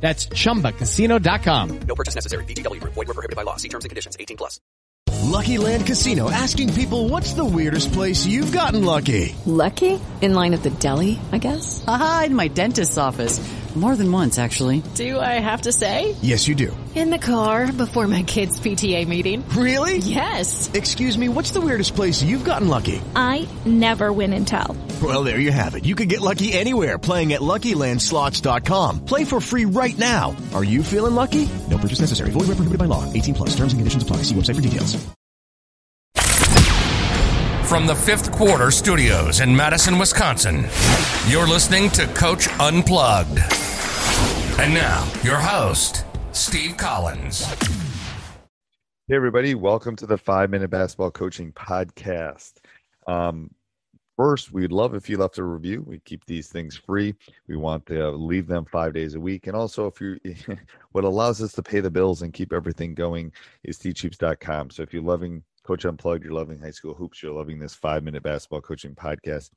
That's ChumbaCasino.com. No purchase necessary. VGW Group. Void were prohibited by law. See terms and conditions. 18 plus. Lucky Land Casino asking people what's the weirdest place you've gotten lucky? Lucky? In line at the deli, I guess? Aha, in my dentist's office. More than once, actually. Do I have to say? Yes, you do. In the car before my kids' PTA meeting. Really? Yes. Excuse me, what's the weirdest place you've gotten lucky? I never win and tell. Well, there you have it. You can get lucky anywhere playing at LuckyLandSlots.com. Play for free right now. Are you feeling lucky? No purchase necessary. Void where prohibited by law. 18 plus. Terms and conditions apply. See website for details. From the fifth quarter studios in Madison, Wisconsin, you're listening to Coach Unplugged. And now, your host, Steve Collins. Hey, everybody, welcome to the Five Minute Basketball Coaching Podcast. Um, first, we'd love if you left a review. We keep these things free. We want to leave them five days a week. And also, if you, what allows us to pay the bills and keep everything going is teachhoops.com. So if you're loving Coach Unplugged, you're loving high school hoops, you're loving this five minute basketball coaching podcast.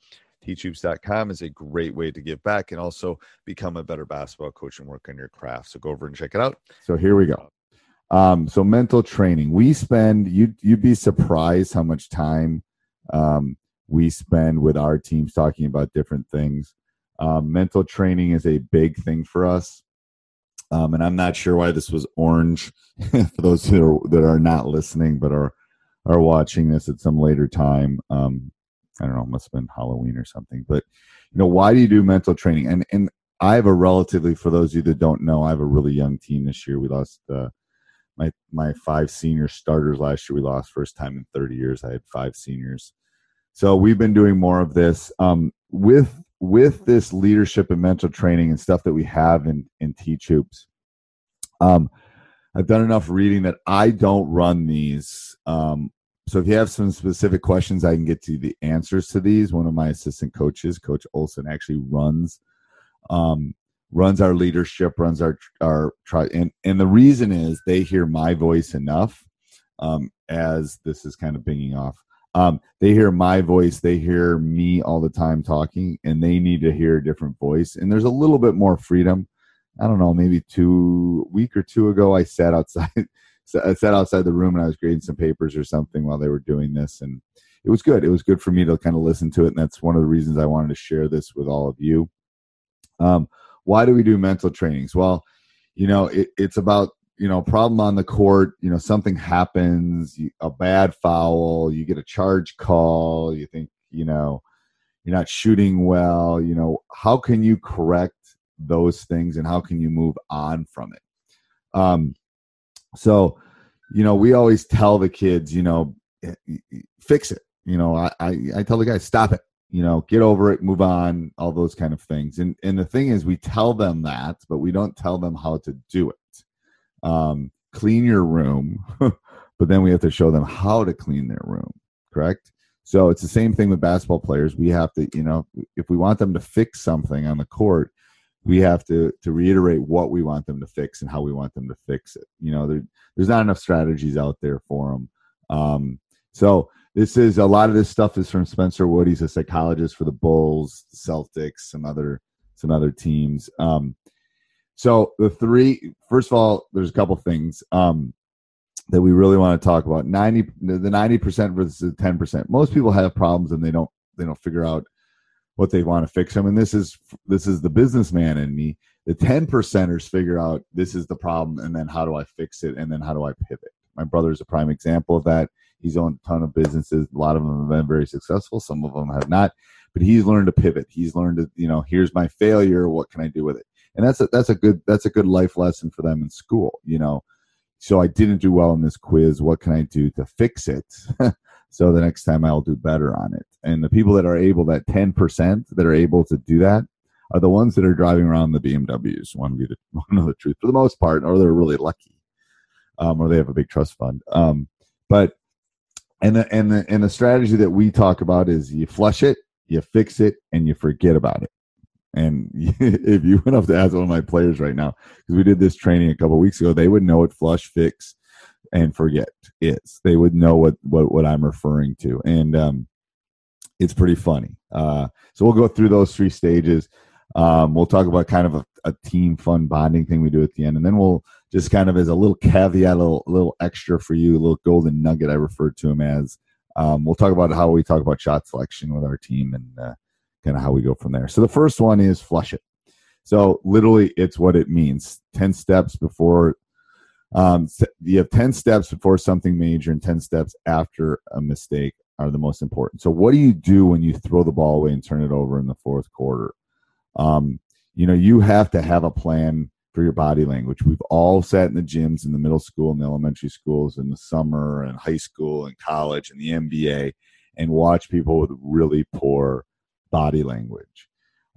Teachhoops.com is a great way to give back and also become a better basketball coach and work on your craft. So go over and check it out. So here we go. Um, so mental training. We spend you you'd be surprised how much time um, we spend with our teams talking about different things. Um, mental training is a big thing for us. Um, and I'm not sure why this was orange for those that are, that are not listening but are are watching this at some later time. Um, I don't know, must have been Halloween or something. But you know, why do you do mental training? And and I have a relatively, for those of you that don't know, I have a really young team this year. We lost uh, my my five senior starters last year. We lost first time in 30 years. I had five seniors, so we've been doing more of this um, with with this leadership and mental training and stuff that we have in in T Hoops. Um, I've done enough reading that I don't run these. Um, so if you have some specific questions, I can get to the answers to these. One of my assistant coaches, Coach Olson, actually runs um, runs our leadership, runs our our try, and and the reason is they hear my voice enough. Um, as this is kind of binging off, um, they hear my voice, they hear me all the time talking, and they need to hear a different voice. And there's a little bit more freedom. I don't know, maybe two week or two ago, I sat outside. I sat outside the room and I was grading some papers or something while they were doing this, and it was good. It was good for me to kind of listen to it, and that's one of the reasons I wanted to share this with all of you. Um, why do we do mental trainings? Well, you know, it, it's about you know problem on the court. You know, something happens, you, a bad foul, you get a charge call, you think you know you're not shooting well. You know, how can you correct those things, and how can you move on from it? Um, so, you know, we always tell the kids, you know, fix it. You know, I, I, I tell the guys, stop it. You know, get over it, move on, all those kind of things. And and the thing is, we tell them that, but we don't tell them how to do it. Um, clean your room, but then we have to show them how to clean their room. Correct. So it's the same thing with basketball players. We have to, you know, if we want them to fix something on the court, we have to to reiterate what we want them to fix and how we want them to fix it. You know, there, there's not enough strategies out there for them. Um, so this is a lot of this stuff is from Spencer Wood. He's a psychologist for the Bulls, Celtics, some other some other teams. Um, so the three, first of all, there's a couple things um, that we really want to talk about. Ninety, the ninety percent versus the ten percent. Most people have problems and they don't they don't figure out what they want to fix them. And this is this is the businessman in me. The ten percenters figure out this is the problem, and then how do I fix it, and then how do I pivot. My brother is a prime example of that. He's owned a ton of businesses. A lot of them have been very successful. Some of them have not. But he's learned to pivot. He's learned to, you know, here's my failure. What can I do with it? And that's a that's a good that's a good life lesson for them in school. You know, so I didn't do well in this quiz. What can I do to fix it? so the next time I'll do better on it. And the people that are able, that ten percent that are able to do that, are the ones that are driving around the BMWs. To be the know the truth for the most part, or they're really lucky, um, or they have a big trust fund. Um, but and the, and the and the strategy that we talk about is you flush it, you fix it, and you forget about it. And if you went up to ask one of my players right now, because we did this training a couple weeks ago, they would know what flush, fix, and forget is. They would know what what what I'm referring to, and um, it's pretty funny. Uh, so we'll go through those three stages. Um, we'll talk about kind of a, a, team fun bonding thing we do at the end, and then we'll just kind of as a little caveat, a little, little extra for you, a little golden nugget I referred to him as. Um, we'll talk about how we talk about shot selection with our team and uh, kind of how we go from there. So the first one is flush it. So literally, it's what it means. Ten steps before. Um, you have ten steps before something major and ten steps after a mistake are the most important. So what do you do when you throw the ball away and turn it over in the fourth quarter? Um, you know, you have to have a plan for your body language. We've all sat in the gyms in the middle school and the elementary schools in the summer and high school and college and the NBA and watch people with really poor body language.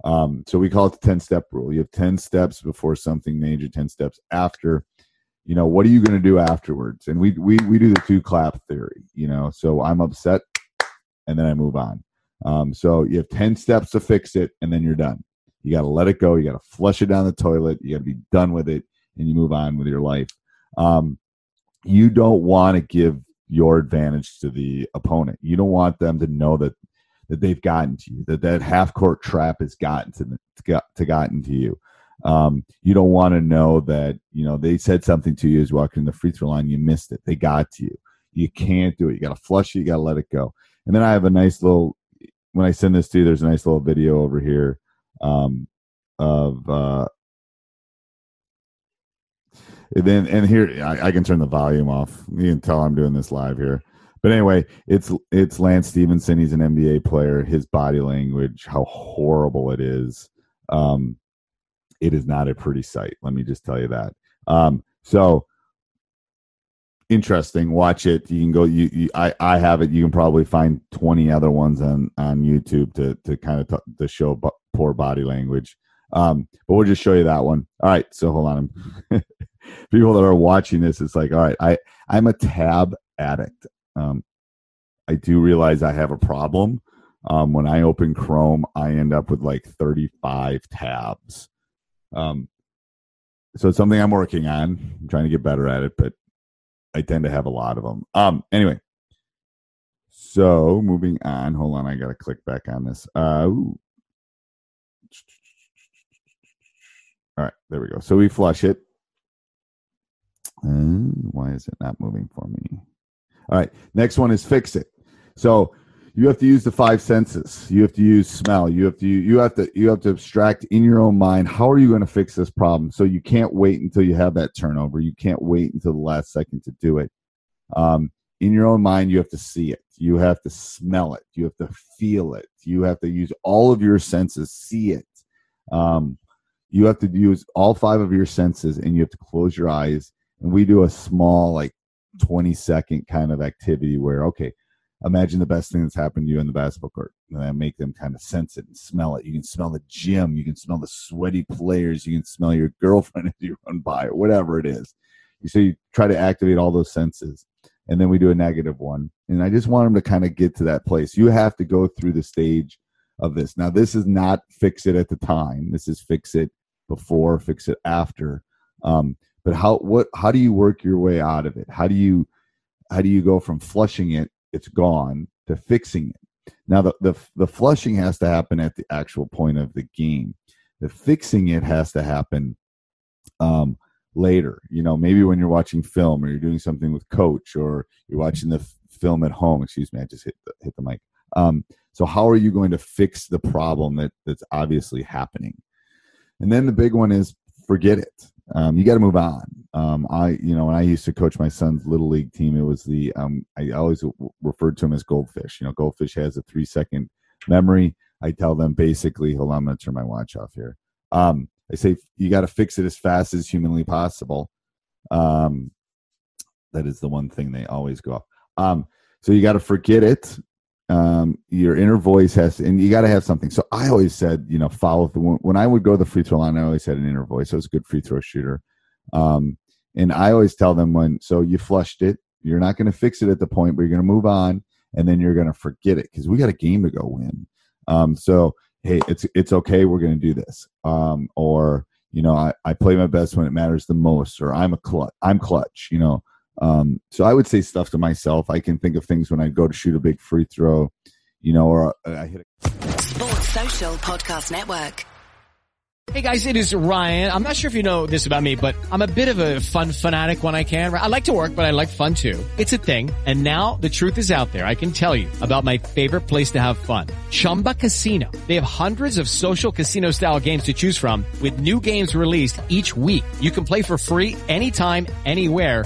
Um, so we call it the 10 step rule. You have 10 steps before something major, 10 steps after. You know, what are you going to do afterwards? And we, we, we do the two clap theory, you know, so I'm upset and then I move on. Um, so you have 10 steps to fix it and then you're done. You got to let it go. You got to flush it down the toilet. You got to be done with it and you move on with your life. Um, you don't want to give your advantage to the opponent. You don't want them to know that that they've gotten to you, that that half court trap has gotten to to, gotten to you. Um, you don't want to know that you know they said something to you as walking in the free throw line, you missed it. They got to you. You can't do it. You got to flush it. You got to let it go. And then I have a nice little. When I send this to you, there's a nice little video over here um, of. Uh, and then and here I, I can turn the volume off. You can tell I'm doing this live here. But anyway, it's it's Lance Stephenson. He's an NBA player. His body language, how horrible it is. Um, it is not a pretty sight. Let me just tell you that. Um, so interesting. Watch it. You can go. You, you, I, I have it. You can probably find twenty other ones on on YouTube to to kind of t- to show b- poor body language. Um, but we'll just show you that one. All right. So hold on. People that are watching this, it's like, all right, I I'm a tab addict. Um, I do realize I have a problem. Um, when I open Chrome, I end up with like 35 tabs. Um, so it's something I'm working on. I'm trying to get better at it, but I tend to have a lot of them. Um, anyway, so moving on. Hold on, I got to click back on this. Uh, ooh. all right, there we go. So we flush it. Uh, why is it not moving for me? All right. Next one is fix it. So you have to use the five senses. You have to use smell. You have to you have to you have to abstract in your own mind how are you going to fix this problem. So you can't wait until you have that turnover. You can't wait until the last second to do it. Um, in your own mind, you have to see it. You have to smell it. You have to feel it. You have to use all of your senses. See it. Um, you have to use all five of your senses, and you have to close your eyes. And we do a small like 20 second kind of activity where, okay, imagine the best thing that's happened to you in the basketball court. And make them kind of sense it and smell it. You can smell the gym. You can smell the sweaty players. You can smell your girlfriend as you run by, or whatever it is. So you try to activate all those senses. And then we do a negative one. And I just want them to kind of get to that place. You have to go through the stage of this. Now, this is not fix it at the time. This is fix it before, fix it after. Um, but how what how do you work your way out of it how do you how do you go from flushing it it's gone to fixing it. Now the the, the flushing has to happen at the actual point of the game. The fixing it has to happen um later. You know maybe when you're watching film or you're doing something with coach or you're watching the f- film at home. Excuse me i just hit the hit the mic. Um so how are you going to fix the problem that that's obviously happening? And then the big one is forget it Um, you got to move on. Um, I, you know, when I used to coach my son's little league team, it was the um, I always w- referred to him as goldfish. You know, goldfish has a three second memory. I tell them basically, hold on, I'm to turn my watch off here. Um, I say you got to fix it as fast as humanly possible. Um, that is the one thing they always go off. Um, so you got to forget it. Um, your inner voice has, and you got to have something. So I always said, you know, follow the when I would go to the free throw line. I always had an inner voice. I was a good free throw shooter. Um, and I always tell them when, so you flushed it, you're not going to fix it at the point, but you're going to move on, and then you're going to forget it because we got a game to go win. Um, so hey, it's it's okay. We're going to do this. Um, or you know, I, I play my best when it matters the most, or I'm a clutch. I'm clutch. You know, um, so I would say stuff to myself. I can think of things when I go to shoot a big free throw, you know, or I hit a Sports Social Podcast Network. Hey guys, it is Ryan. I'm not sure if you know this about me, but I'm a bit of a fun fanatic when I can. I like to work, but I like fun too. It's a thing. And now the truth is out there. I can tell you about my favorite place to have fun. Chumba Casino. They have hundreds of social casino style games to choose from with new games released each week. You can play for free anytime, anywhere